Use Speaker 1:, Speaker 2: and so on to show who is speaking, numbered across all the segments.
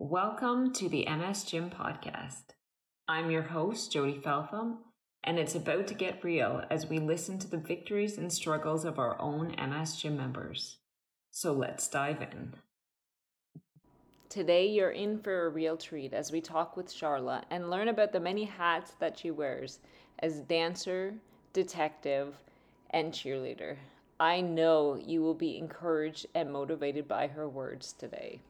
Speaker 1: Welcome to the MS Gym podcast. I'm your host, Jody Feltham, and it's about to get real as we listen to the victories and struggles of our own MS Gym members. So let's dive in. Today, you're in for a real treat as we talk with Charla and learn about the many hats that she wears as dancer, detective, and cheerleader. I know you will be encouraged and motivated by her words today.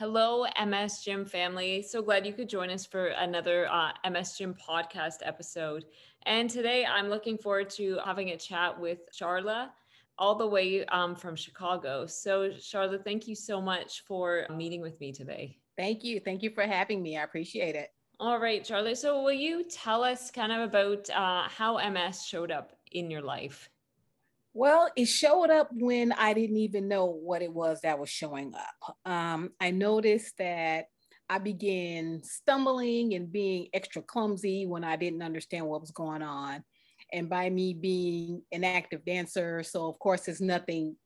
Speaker 1: Hello, MS Gym family. So glad you could join us for another uh, MS Gym podcast episode. And today I'm looking forward to having a chat with Charla, all the way um, from Chicago. So, Charla, thank you so much for meeting with me today.
Speaker 2: Thank you. Thank you for having me. I appreciate it.
Speaker 1: All right, Charla. So, will you tell us kind of about uh, how MS showed up in your life?
Speaker 2: Well, it showed up when I didn't even know what it was that was showing up. Um, I noticed that I began stumbling and being extra clumsy when I didn't understand what was going on. And by me being an active dancer, so of course, it's nothing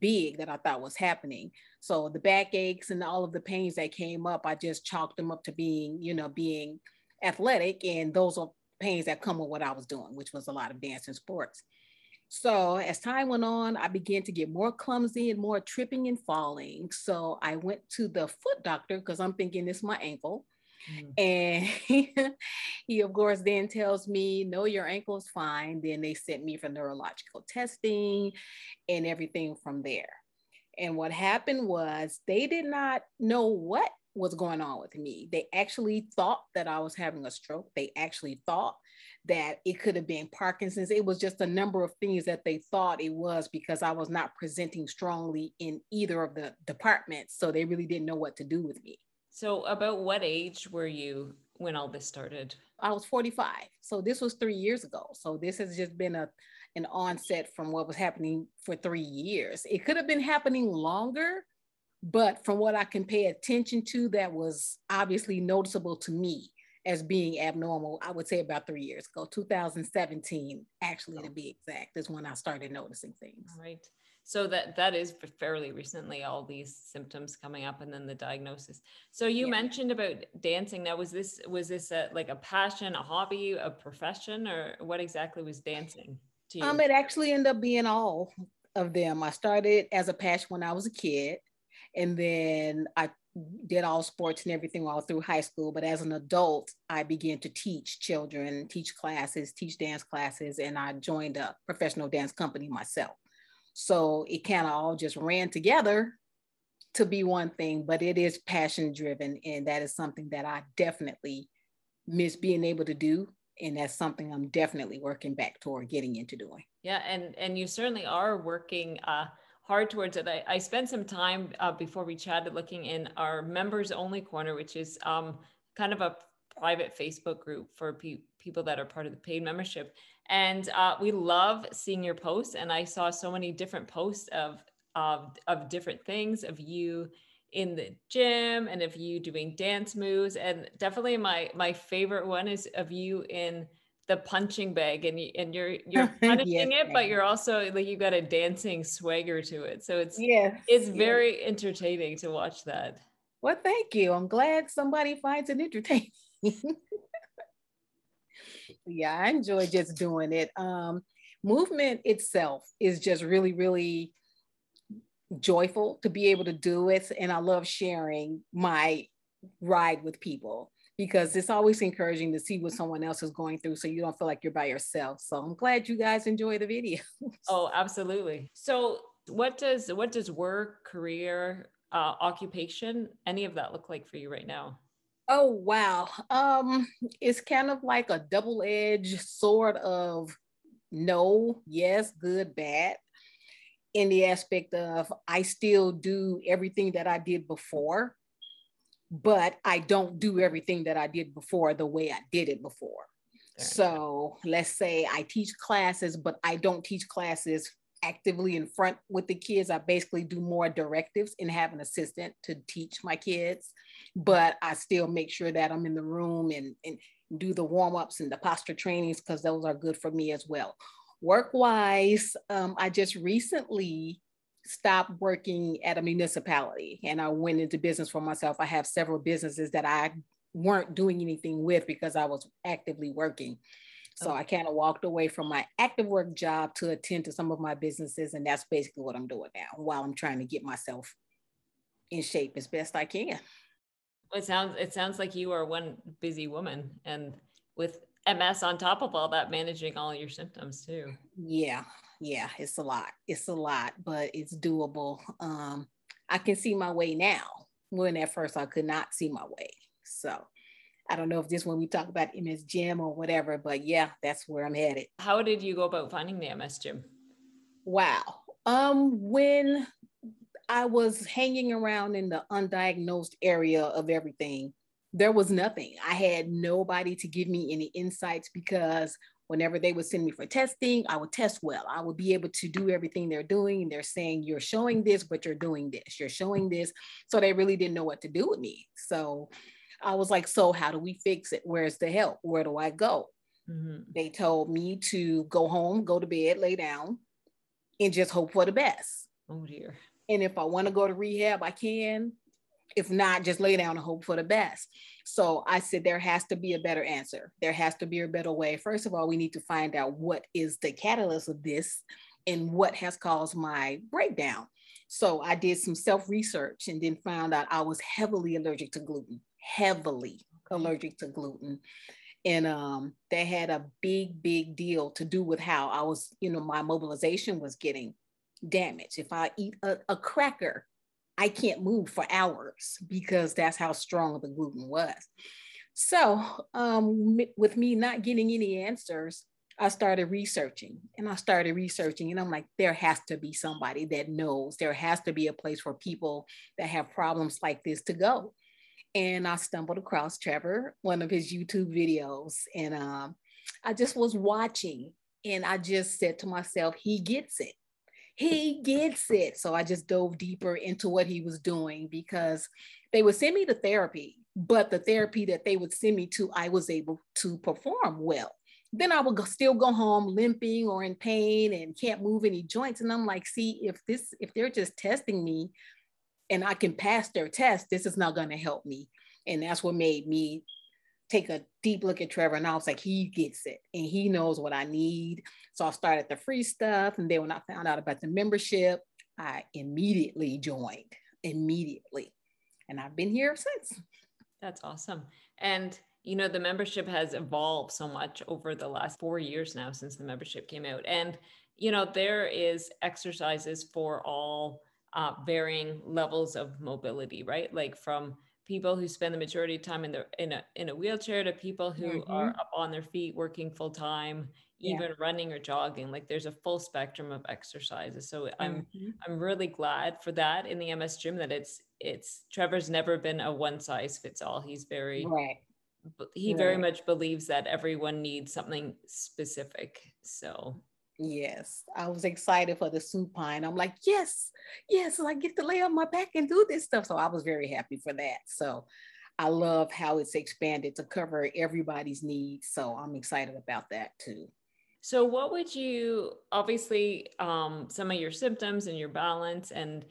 Speaker 2: big that I thought was happening. So the backaches and all of the pains that came up, I just chalked them up to being, you know, being athletic. And those are pains that come with what I was doing, which was a lot of dance and sports. So as time went on, I began to get more clumsy and more tripping and falling. So I went to the foot doctor because I'm thinking it's my ankle. Mm. And he, he, of course, then tells me, no, your ankle is fine. Then they sent me for neurological testing and everything from there. And what happened was they did not know what was going on with me. They actually thought that I was having a stroke. They actually thought that it could have been Parkinson's. It was just a number of things that they thought it was because I was not presenting strongly in either of the departments. So they really didn't know what to do with me.
Speaker 1: So, about what age were you when all this started?
Speaker 2: I was 45. So, this was three years ago. So, this has just been a an onset from what was happening for three years. It could have been happening longer, but from what I can pay attention to, that was obviously noticeable to me as being abnormal, I would say about three years ago, 2017, actually to be exact, is when I started noticing things.
Speaker 1: Right. So that that is fairly recently, all these symptoms coming up, and then the diagnosis. So you yeah. mentioned about dancing. Now, was this was this a, like a passion, a hobby, a profession, or what exactly was dancing
Speaker 2: to you? Um, it actually ended up being all of them. I started as a passion when I was a kid, and then I did all sports and everything all through high school. But as an adult, I began to teach children, teach classes, teach dance classes, and I joined a professional dance company myself. So it kind of all just ran together to be one thing, but it is passion driven. And that is something that I definitely miss being able to do. And that's something I'm definitely working back toward getting into doing.
Speaker 1: Yeah. And, and you certainly are working, uh, hard towards it. I, I spent some time uh, before we chatted looking in our members only corner, which is um, kind of a private Facebook group for pe- people that are part of the paid membership. And uh, we love seeing your posts. And I saw so many different posts of, of, of different things of you in the gym and of you doing dance moves. And definitely my, my favorite one is of you in the punching bag and you, and you're you're punishing yes, it but you're also like you got a dancing swagger to it. So it's yeah it's very yes. entertaining to watch that.
Speaker 2: Well thank you. I'm glad somebody finds it entertaining. Yeah i enjoy just doing it. Um movement itself is just really really joyful to be able to do it and i love sharing my ride with people because it's always encouraging to see what someone else is going through so you don't feel like you're by yourself. So I'm glad you guys enjoy the video.
Speaker 1: oh, absolutely. So what does what does work, career, uh, occupation, any of that look like for you right now?
Speaker 2: Oh wow. Um it's kind of like a double-edged sword of no, yes, good, bad in the aspect of I still do everything that I did before but I don't do everything that I did before the way I did it before. So let's say I teach classes, but I don't teach classes actively in front with the kids. I basically do more directives and have an assistant to teach my kids, but I still make sure that I'm in the room and, and do the warm ups and the posture trainings because those are good for me as well. Work wise, um, I just recently stopped working at a municipality and I went into business for myself. I have several businesses that I weren't doing anything with because I was actively working. So okay. I kind of walked away from my active work job to attend to some of my businesses. And that's basically what I'm doing now while I'm trying to get myself in shape as best I can.
Speaker 1: It sounds it sounds like you are one busy woman and with MS on top of all that, managing all your symptoms too.
Speaker 2: Yeah, yeah, it's a lot. It's a lot, but it's doable. Um, I can see my way now. When at first I could not see my way. So I don't know if this when we talk about MS Gym or whatever, but yeah, that's where I'm headed.
Speaker 1: How did you go about finding the MS Gym?
Speaker 2: Wow. Um, when I was hanging around in the undiagnosed area of everything, there was nothing. I had nobody to give me any insights because whenever they would send me for testing, I would test well. I would be able to do everything they're doing. And they're saying, you're showing this, but you're doing this, you're showing this. So they really didn't know what to do with me. So I was like, so how do we fix it? Where's the help? Where do I go? Mm-hmm. They told me to go home, go to bed, lay down, and just hope for the best.
Speaker 1: Oh dear.
Speaker 2: And if I want to go to rehab, I can. If not, just lay down and hope for the best. So I said there has to be a better answer. There has to be a better way. First of all, we need to find out what is the catalyst of this and what has caused my breakdown. So I did some self research and then found out I was heavily allergic to gluten, heavily allergic to gluten. And um, they had a big, big deal to do with how I was, you know, my mobilization was getting damaged. If I eat a, a cracker, I can't move for hours because that's how strong the gluten was. So, um, with me not getting any answers, I started researching and I started researching, and I'm like, there has to be somebody that knows. There has to be a place for people that have problems like this to go. And I stumbled across Trevor, one of his YouTube videos, and um, I just was watching, and I just said to myself, he gets it he gets it. So I just dove deeper into what he was doing because they would send me to therapy, but the therapy that they would send me to, I was able to perform well. Then I would go, still go home limping or in pain and can't move any joints. And I'm like, see, if this, if they're just testing me and I can pass their test, this is not going to help me. And that's what made me take a deep look at Trevor and I was like, he gets it and he knows what I need. So I started the free stuff. And then when I found out about the membership, I immediately joined, immediately. And I've been here since.
Speaker 1: That's awesome. And you know, the membership has evolved so much over the last four years now since the membership came out. And, you know, there is exercises for all uh, varying levels of mobility, right? Like from people who spend the majority of time in their in a in a wheelchair to people who mm-hmm. are up on their feet working full time even yeah. running or jogging like there's a full spectrum of exercises so i'm mm-hmm. i'm really glad for that in the ms gym that it's it's trevor's never been a one size fits all he's very
Speaker 2: right
Speaker 1: he right. very much believes that everyone needs something specific so
Speaker 2: Yes, I was excited for the supine. I'm like, yes, yes, I get to lay on my back and do this stuff. So I was very happy for that. So I love how it's expanded to cover everybody's needs. So I'm excited about that too.
Speaker 1: So, what would you obviously um, some of your symptoms and your balance and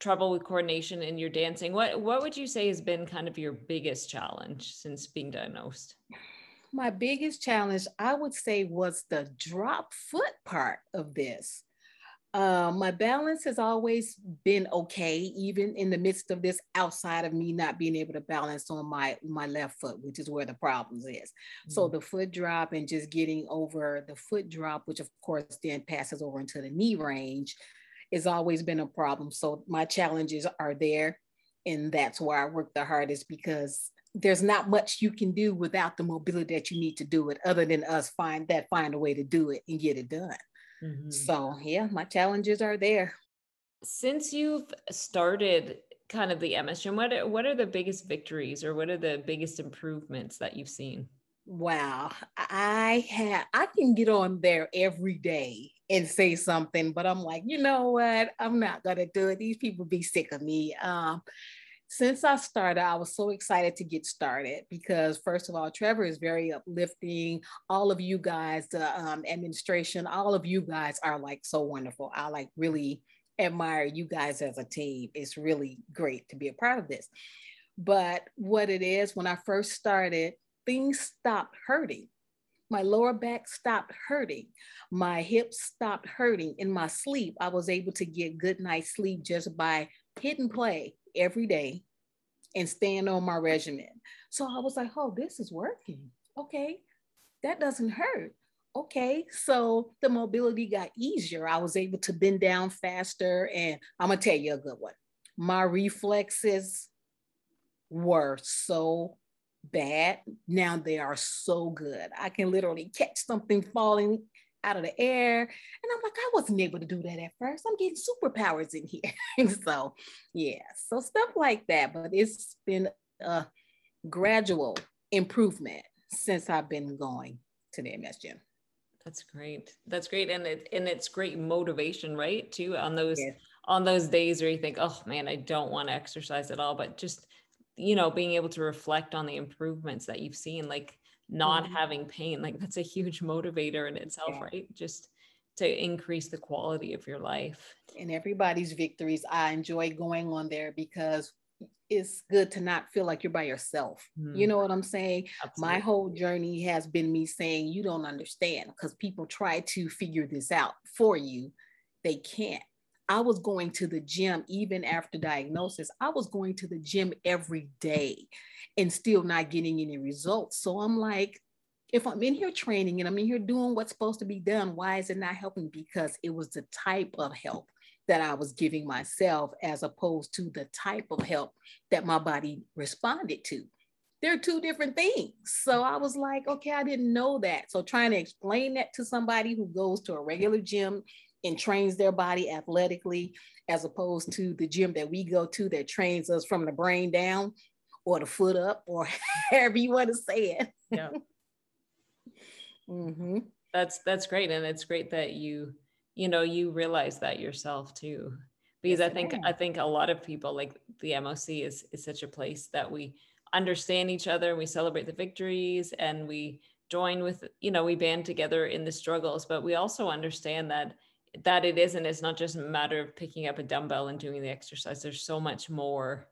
Speaker 1: trouble with coordination in your dancing? What what would you say has been kind of your biggest challenge since being diagnosed?
Speaker 2: My biggest challenge, I would say, was the drop foot part of this. Uh, my balance has always been okay, even in the midst of this, outside of me not being able to balance on my my left foot, which is where the problems is. Mm-hmm. So the foot drop and just getting over the foot drop, which of course then passes over into the knee range, has always been a problem. So my challenges are there, and that's where I work the hardest because there's not much you can do without the mobility that you need to do it other than us find that find a way to do it and get it done. Mm-hmm. so yeah my challenges are there.
Speaker 1: Since you've started kind of the ms gym what are, what are the biggest victories or what are the biggest improvements that you've seen?
Speaker 2: Wow i have i can get on there every day and say something but i'm like you know what? I'm not gonna do it. These people be sick of me. Um since I started, I was so excited to get started because, first of all, Trevor is very uplifting. All of you guys, the um, administration, all of you guys are like so wonderful. I like really admire you guys as a team. It's really great to be a part of this. But what it is, when I first started, things stopped hurting. My lower back stopped hurting. My hips stopped hurting. In my sleep, I was able to get good night's sleep just by hitting play every day and staying on my regimen. So I was like, oh, this is working. Okay, that doesn't hurt. Okay, so the mobility got easier. I was able to bend down faster. And I'm gonna tell you a good one. My reflexes were so bad. Now they are so good. I can literally catch something falling out of the air. And I'm like, I wasn't able to do that at first. I'm getting superpowers in here. so, yeah, so stuff like that. But it's been a gradual improvement since I've been going to the MS gym.
Speaker 1: That's great. That's great. And it and it's great motivation, right? Too on those yes. on those days where you think, oh man, I don't want to exercise at all. But just, you know, being able to reflect on the improvements that you've seen, like not mm-hmm. having pain, like that's a huge motivator in itself, yeah. right? Just to increase the quality of your life.
Speaker 2: And everybody's victories. I enjoy going on there because it's good to not feel like you're by yourself. Mm. You know what I'm saying? Absolutely. My whole journey has been me saying, you don't understand because people try to figure this out for you. They can't. I was going to the gym even after diagnosis. I was going to the gym every day and still not getting any results. So I'm like, if I'm in here training and I'm in here doing what's supposed to be done, why is it not helping? Because it was the type of help that I was giving myself as opposed to the type of help that my body responded to. They're two different things. So I was like, okay, I didn't know that. So trying to explain that to somebody who goes to a regular gym and trains their body athletically, as opposed to the gym that we go to that trains us from the brain down or the foot up or however you want to say it.
Speaker 1: Yeah. mm-hmm. That's that's great. And it's great that you you know you realize that yourself too because yes, i think i think a lot of people like the moc is is such a place that we understand each other and we celebrate the victories and we join with you know we band together in the struggles but we also understand that that it isn't it's not just a matter of picking up a dumbbell and doing the exercise there's so much more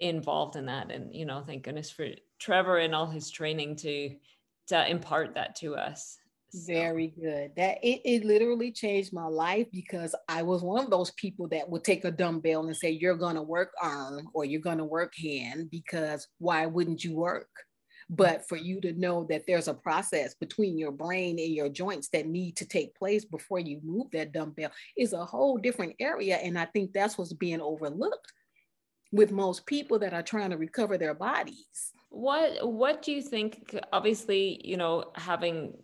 Speaker 1: involved in that and you know thank goodness for trevor and all his training to to impart that to us
Speaker 2: very good. That it, it literally changed my life because I was one of those people that would take a dumbbell and say, You're gonna work arm or you're gonna work hand because why wouldn't you work? But for you to know that there's a process between your brain and your joints that need to take place before you move that dumbbell is a whole different area. And I think that's what's being overlooked with most people that are trying to recover their bodies.
Speaker 1: What what do you think obviously, you know, having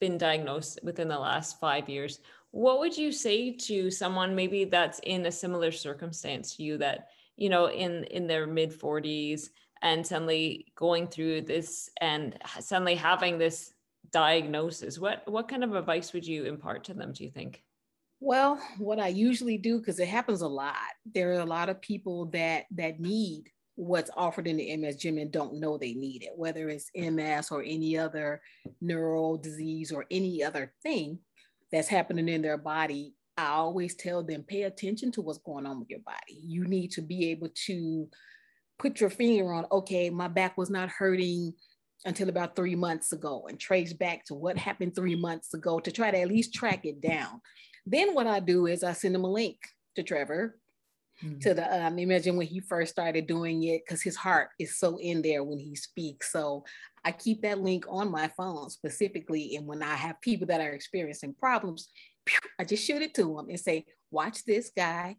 Speaker 1: been diagnosed within the last five years, what would you say to someone maybe that's in a similar circumstance to you that, you know, in in their mid 40s and suddenly going through this and suddenly having this diagnosis? What what kind of advice would you impart to them, do you think?
Speaker 2: Well, what I usually do, because it happens a lot, there are a lot of people that that need what's offered in the MS gym and don't know they need it, whether it's MS or any other neural disease or any other thing that's happening in their body. I always tell them pay attention to what's going on with your body. You need to be able to put your finger on, okay, my back was not hurting until about three months ago and trace back to what happened three months ago to try to at least track it down. Then what I do is I send them a link to Trevor mm-hmm. to the um, imagine when he first started doing it because his heart is so in there when he speaks. So I keep that link on my phone specifically, and when I have people that are experiencing problems, I just shoot it to them and say, "Watch this guy."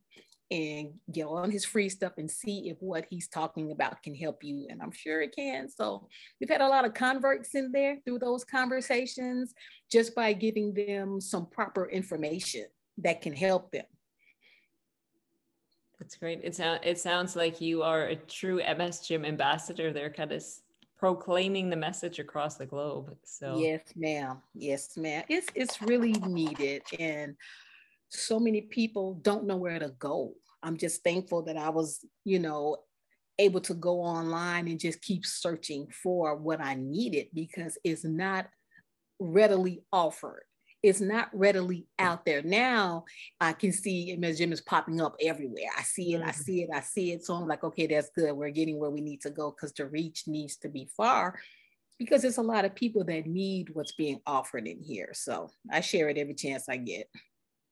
Speaker 2: And get on his free stuff and see if what he's talking about can help you. And I'm sure it can. So we've had a lot of converts in there through those conversations just by giving them some proper information that can help them.
Speaker 1: That's great. It, sounds it sounds like you are a true MS Gym ambassador there, kind of proclaiming the message across the globe. So
Speaker 2: yes, ma'am. Yes, ma'am. It's it's really needed, and so many people don't know where to go. I'm just thankful that I was, you know, able to go online and just keep searching for what I needed because it's not readily offered it's not readily out there. Now I can see MS Gym is popping up everywhere. I see it, I mm-hmm. see it, I see it. So I'm like, okay, that's good. We're getting where we need to go because the reach needs to be far because there's a lot of people that need what's being offered in here. So I share it every chance I get.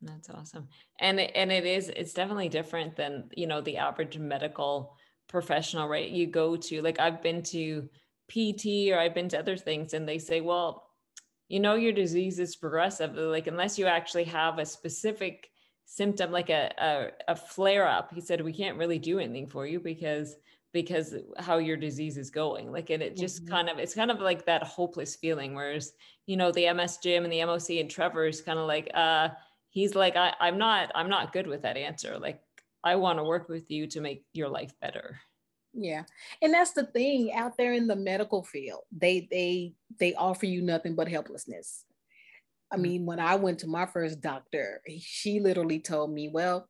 Speaker 1: That's awesome. And and it is it's definitely different than, you know, the average medical professional, right? You go to like I've been to PT or I've been to other things and they say, well, you know your disease is progressive like unless you actually have a specific symptom like a, a, a flare up he said we can't really do anything for you because because how your disease is going like and it just mm-hmm. kind of it's kind of like that hopeless feeling whereas you know the ms Gym and the moc and trevor is kind of like uh he's like I, i'm not i'm not good with that answer. Like i want to work with you to make your life better.
Speaker 2: Yeah. And that's the thing out there in the medical field they they they offer you nothing but helplessness. I mm. mean when i went to my first doctor she literally told me well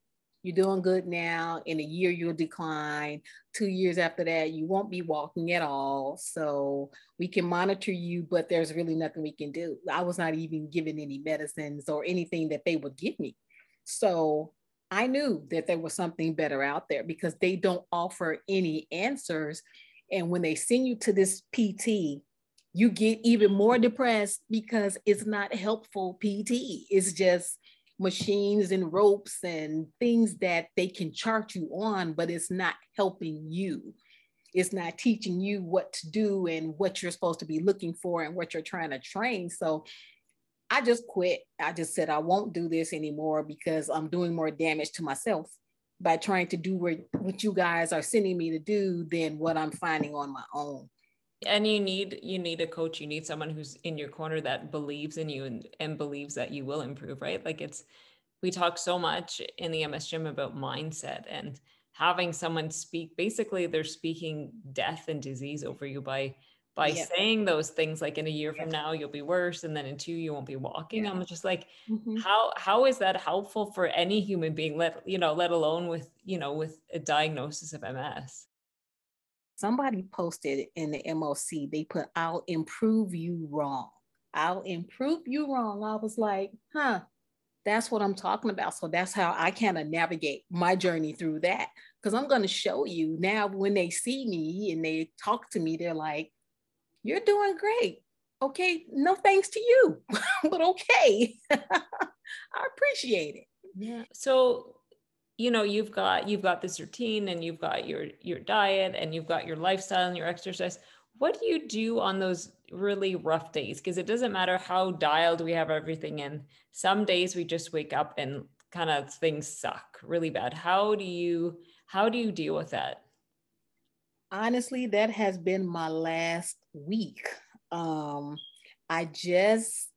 Speaker 2: you're doing good now in a year you'll decline two years after that you won't be walking at all so we can monitor you but there's really nothing we can do i was not even given any medicines or anything that they would give me so I knew that there was something better out there because they don't offer any answers. And when they send you to this PT, you get even more depressed because it's not helpful PT. It's just machines and ropes and things that they can chart you on, but it's not helping you. It's not teaching you what to do and what you're supposed to be looking for and what you're trying to train. So I just quit. I just said, I won't do this anymore because I'm doing more damage to myself by trying to do what you guys are sending me to do than what I'm finding on my own.
Speaker 1: And you need you need a coach. You need someone who's in your corner that believes in you and, and believes that you will improve, right? Like it's we talk so much in the MS gym about mindset and having someone speak basically they're speaking death and disease over you by by yeah. saying those things like in a year yeah. from now you'll be worse and then in two you won't be walking yeah. i'm just like mm-hmm. how how is that helpful for any human being let you know let alone with you know with a diagnosis of ms
Speaker 2: somebody posted in the moc they put i'll improve you wrong i'll improve you wrong i was like huh that's what i'm talking about so that's how i kind of navigate my journey through that because i'm going to show you now when they see me and they talk to me they're like you're doing great. Okay, no thanks to you, but okay. I appreciate it.
Speaker 1: Yeah. So, you know, you've got you've got this routine and you've got your your diet and you've got your lifestyle and your exercise. What do you do on those really rough days? Because it doesn't matter how dialed we have everything in. Some days we just wake up and kind of things suck really bad. How do you how do you deal with that?
Speaker 2: honestly, that has been my last week. Um, I just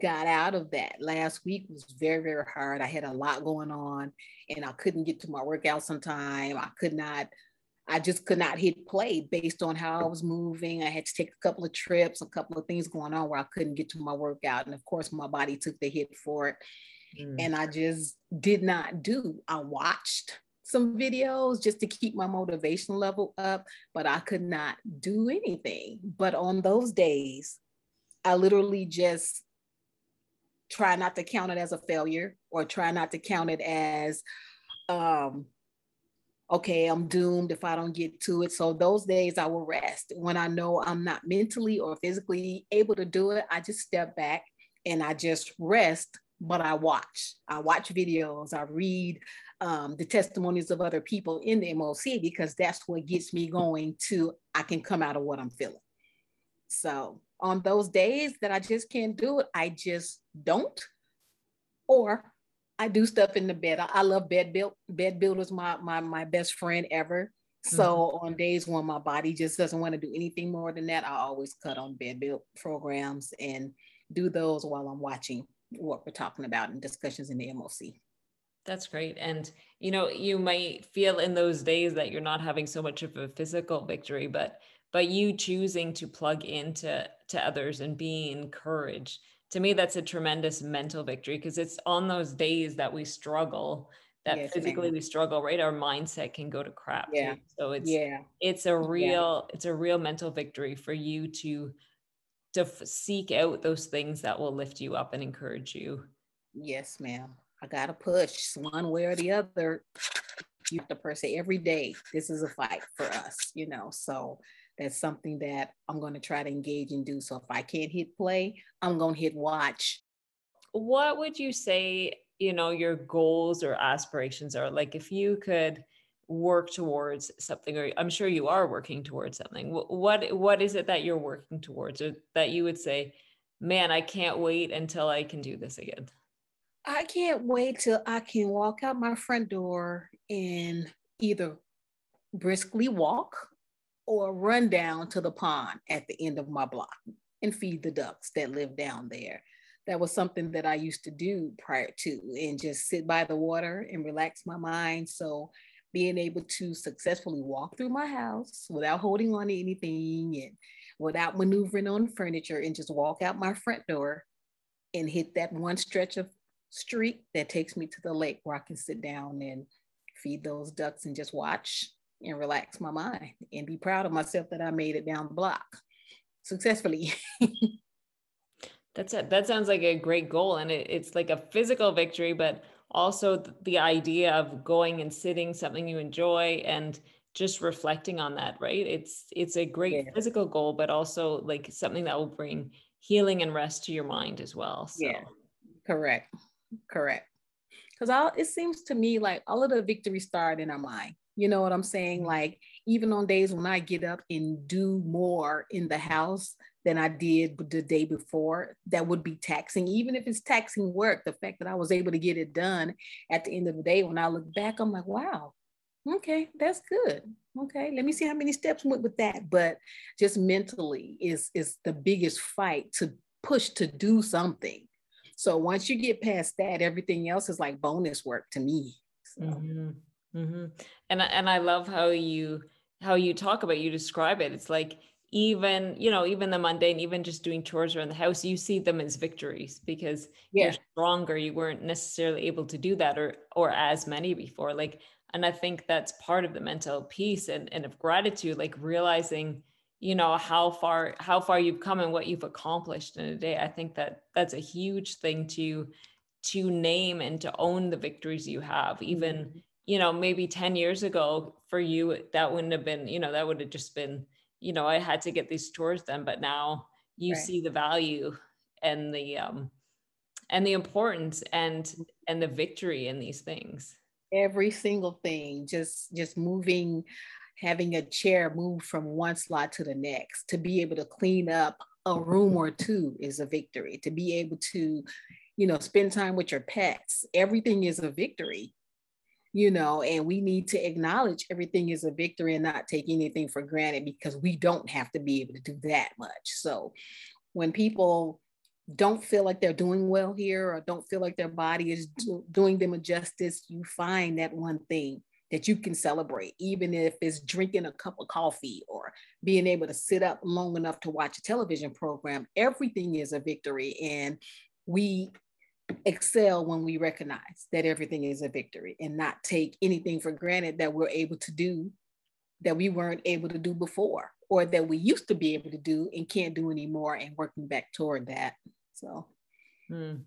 Speaker 2: got out of that. Last week was very, very hard. I had a lot going on and I couldn't get to my workout sometime. I could not, I just could not hit play based on how I was moving. I had to take a couple of trips, a couple of things going on where I couldn't get to my workout. And of course, my body took the hit for it. Mm. And I just did not do. I watched some videos just to keep my motivation level up, but I could not do anything. But on those days, I literally just try not to count it as a failure or try not to count it as um okay i'm doomed if i don't get to it. So those days i will rest when i know i'm not mentally or physically able to do it. I just step back and i just rest but i watch. I watch videos. I read um, the testimonies of other people in the MOC because that's what gets me going to I can come out of what I'm feeling. So on those days that I just can't do it, I just don't. Or I do stuff in the bed. I, I love bed build. Bed builders, my my my best friend ever. So mm-hmm. on days when my body just doesn't want to do anything more than that, I always cut on bed build programs and do those while I'm watching what we're talking about in discussions in the MOC.
Speaker 1: That's great. And, you know, you might feel in those days that you're not having so much of a physical victory, but but you choosing to plug into to others and being encouraged to me that's a tremendous mental victory because it's on those days that we struggle that yes, physically we struggle right our mindset can go to crap
Speaker 2: yeah
Speaker 1: too. so it's yeah it's a real yeah. it's a real mental victory for you to to f- seek out those things that will lift you up and encourage you.
Speaker 2: Yes, ma'am. I gotta push one way or the other. You have to push it every day. This is a fight for us, you know. So that's something that I'm going to try to engage and do. So if I can't hit play, I'm going to hit watch.
Speaker 1: What would you say, you know, your goals or aspirations are? Like if you could work towards something or i'm sure you are working towards something what what is it that you're working towards or that you would say man i can't wait until i can do this again
Speaker 2: i can't wait till i can walk out my front door and either briskly walk or run down to the pond at the end of my block and feed the ducks that live down there. That was something that i used to do prior to and just sit by the water and relax my mind. So being able to successfully walk through my house without holding on to anything and without maneuvering on furniture and just walk out my front door and hit that one stretch of street that takes me to the lake where I can sit down and feed those ducks and just watch and relax my mind and be proud of myself that I made it down the block successfully.
Speaker 1: That's it. That sounds like a great goal. And it, it's like a physical victory, but also the idea of going and sitting something you enjoy and just reflecting on that right it's it's a great yeah. physical goal but also like something that will bring healing and rest to your mind as well
Speaker 2: so. yeah correct correct because all it seems to me like all of the victories start in our mind you know what i'm saying mm-hmm. like even on days when i get up and do more in the house than I did the day before. That would be taxing, even if it's taxing work. The fact that I was able to get it done at the end of the day, when I look back, I'm like, wow, okay, that's good. Okay, let me see how many steps went with that. But just mentally is is the biggest fight to push to do something. So once you get past that, everything else is like bonus work to me. So.
Speaker 1: Mm-hmm. Mm-hmm. And and I love how you how you talk about you describe it. It's like even you know even the mundane even just doing chores around the house you see them as victories because yeah. you're stronger you weren't necessarily able to do that or or as many before like and i think that's part of the mental peace and, and of gratitude like realizing you know how far how far you've come and what you've accomplished in a day i think that that's a huge thing to to name and to own the victories you have even mm-hmm. You know maybe 10 years ago for you that wouldn't have been you know that would have just been you know, I had to get these tours done, but now you right. see the value and the um and the importance and and the victory in these things.
Speaker 2: Every single thing, just just moving, having a chair move from one slot to the next, to be able to clean up a room or two is a victory. To be able to, you know, spend time with your pets, everything is a victory you know, and we need to acknowledge everything is a victory and not take anything for granted because we don't have to be able to do that much. So when people don't feel like they're doing well here or don't feel like their body is do- doing them a justice, you find that one thing that you can celebrate, even if it's drinking a cup of coffee or being able to sit up long enough to watch a television program. Everything is a victory. And we excel when we recognize that everything is a victory and not take anything for granted that we're able to do that we weren't able to do before or that we used to be able to do and can't do anymore and working back toward that. So
Speaker 1: mm,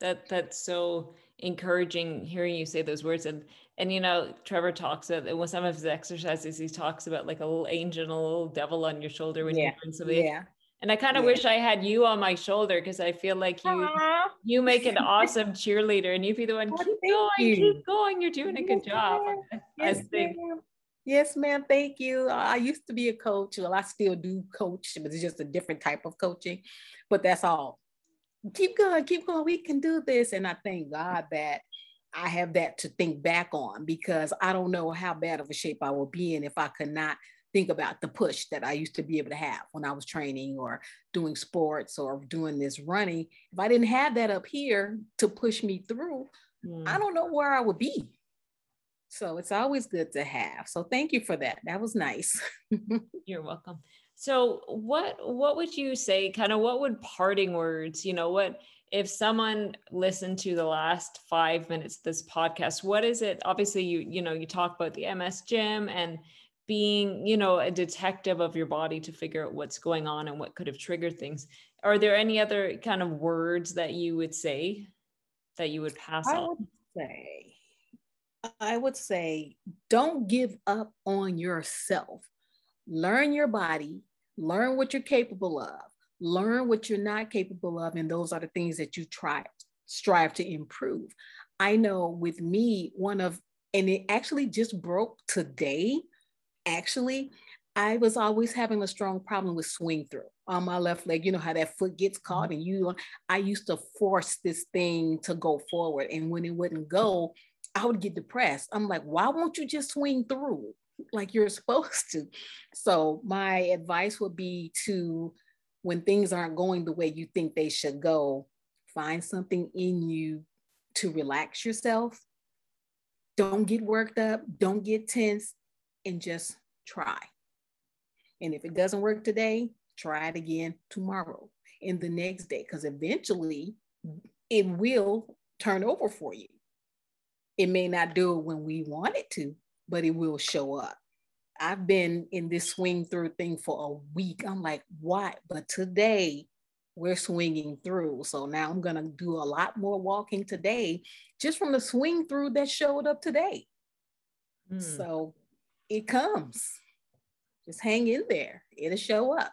Speaker 1: that that's so encouraging hearing you say those words. And and you know trevor talks about with some of his exercises he talks about like a little angel and a little devil on your shoulder when yeah. you're doing something yeah and I kind of yeah. wish I had you on my shoulder because I feel like you Aww. you make an awesome cheerleader and you'd be the one keep going, you. keep going. You're doing a good yes, job.
Speaker 2: Yes, ma'am. yes, ma'am. Thank you. I used to be a coach. Well, I still do coach, but it's just a different type of coaching. But that's all. Keep going, keep going. We can do this. And I thank God that I have that to think back on because I don't know how bad of a shape I would be in if I could not think about the push that I used to be able to have when I was training or doing sports or doing this running. If I didn't have that up here to push me through, mm. I don't know where I would be. So it's always good to have. So thank you for that. That was nice.
Speaker 1: You're welcome. So what what would you say kind of what would parting words, you know, what if someone listened to the last 5 minutes of this podcast, what is it? Obviously you you know, you talk about the MS gym and being you know a detective of your body to figure out what's going on and what could have triggered things. Are there any other kind of words that you would say that you would pass on?
Speaker 2: I
Speaker 1: on?
Speaker 2: would say i would say don't give up on yourself. Learn your body learn what you're capable of learn what you're not capable of and those are the things that you try strive to improve. I know with me one of and it actually just broke today actually I was always having a strong problem with swing through on my left leg. You know how that foot gets caught, mm-hmm. and you, I used to force this thing to go forward. And when it wouldn't go, I would get depressed. I'm like, why won't you just swing through like you're supposed to? So, my advice would be to, when things aren't going the way you think they should go, find something in you to relax yourself. Don't get worked up, don't get tense, and just try. And if it doesn't work today, try it again tomorrow and the next day, because eventually it will turn over for you. It may not do it when we want it to, but it will show up. I've been in this swing through thing for a week. I'm like, why? But today we're swinging through. So now I'm going to do a lot more walking today just from the swing through that showed up today. Mm. So it comes. Just hang in there. It'll show up.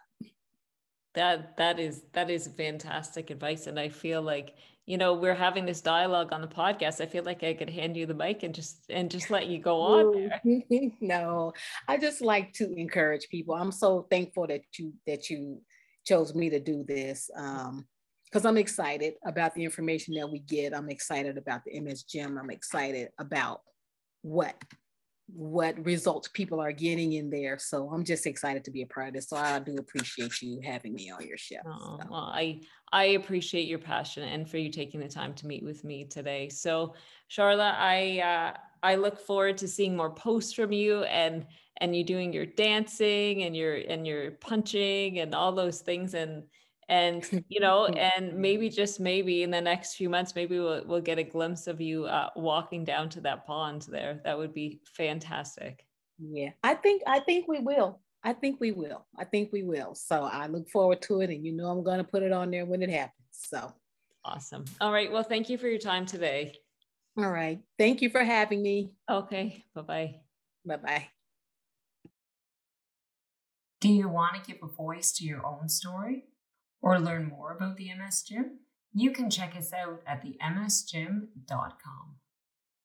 Speaker 1: That that is that is fantastic advice. And i feel like you know we're having this dialogue on the podcast. I feel like i could hand you the mic and just and just let you go on
Speaker 2: no i just like to encourage people. I'm so thankful that you that you chose me to do this um because i'm excited about the information that we get. I'm excited about the ms gym i'm excited about what what results people are getting in there. So I'm just excited to be a part of this. So I do appreciate you having me on your show.
Speaker 1: Oh, so. well, I I appreciate your passion and for you taking the time to meet with me today. So Charlotte, I uh, I look forward to seeing more posts from you and and you doing your dancing and your and your punching and all those things and and you know and maybe just maybe in the next few months maybe we'll, we'll get a glimpse of you uh, walking down to that pond there. That would be fantastic.
Speaker 2: Yeah i think i think we will. I think we will. I think we will. So i look forward to it and you know i'm going to put it on there when it happens so.
Speaker 1: Awesome. All right well thank you for your time today.
Speaker 2: All right. Thank you for having me.
Speaker 1: Okay bye-bye.
Speaker 2: Bye-bye.
Speaker 3: Do you want to give a voice to your own story or learn more about the MS Gym, you can check us out at themsgym.com.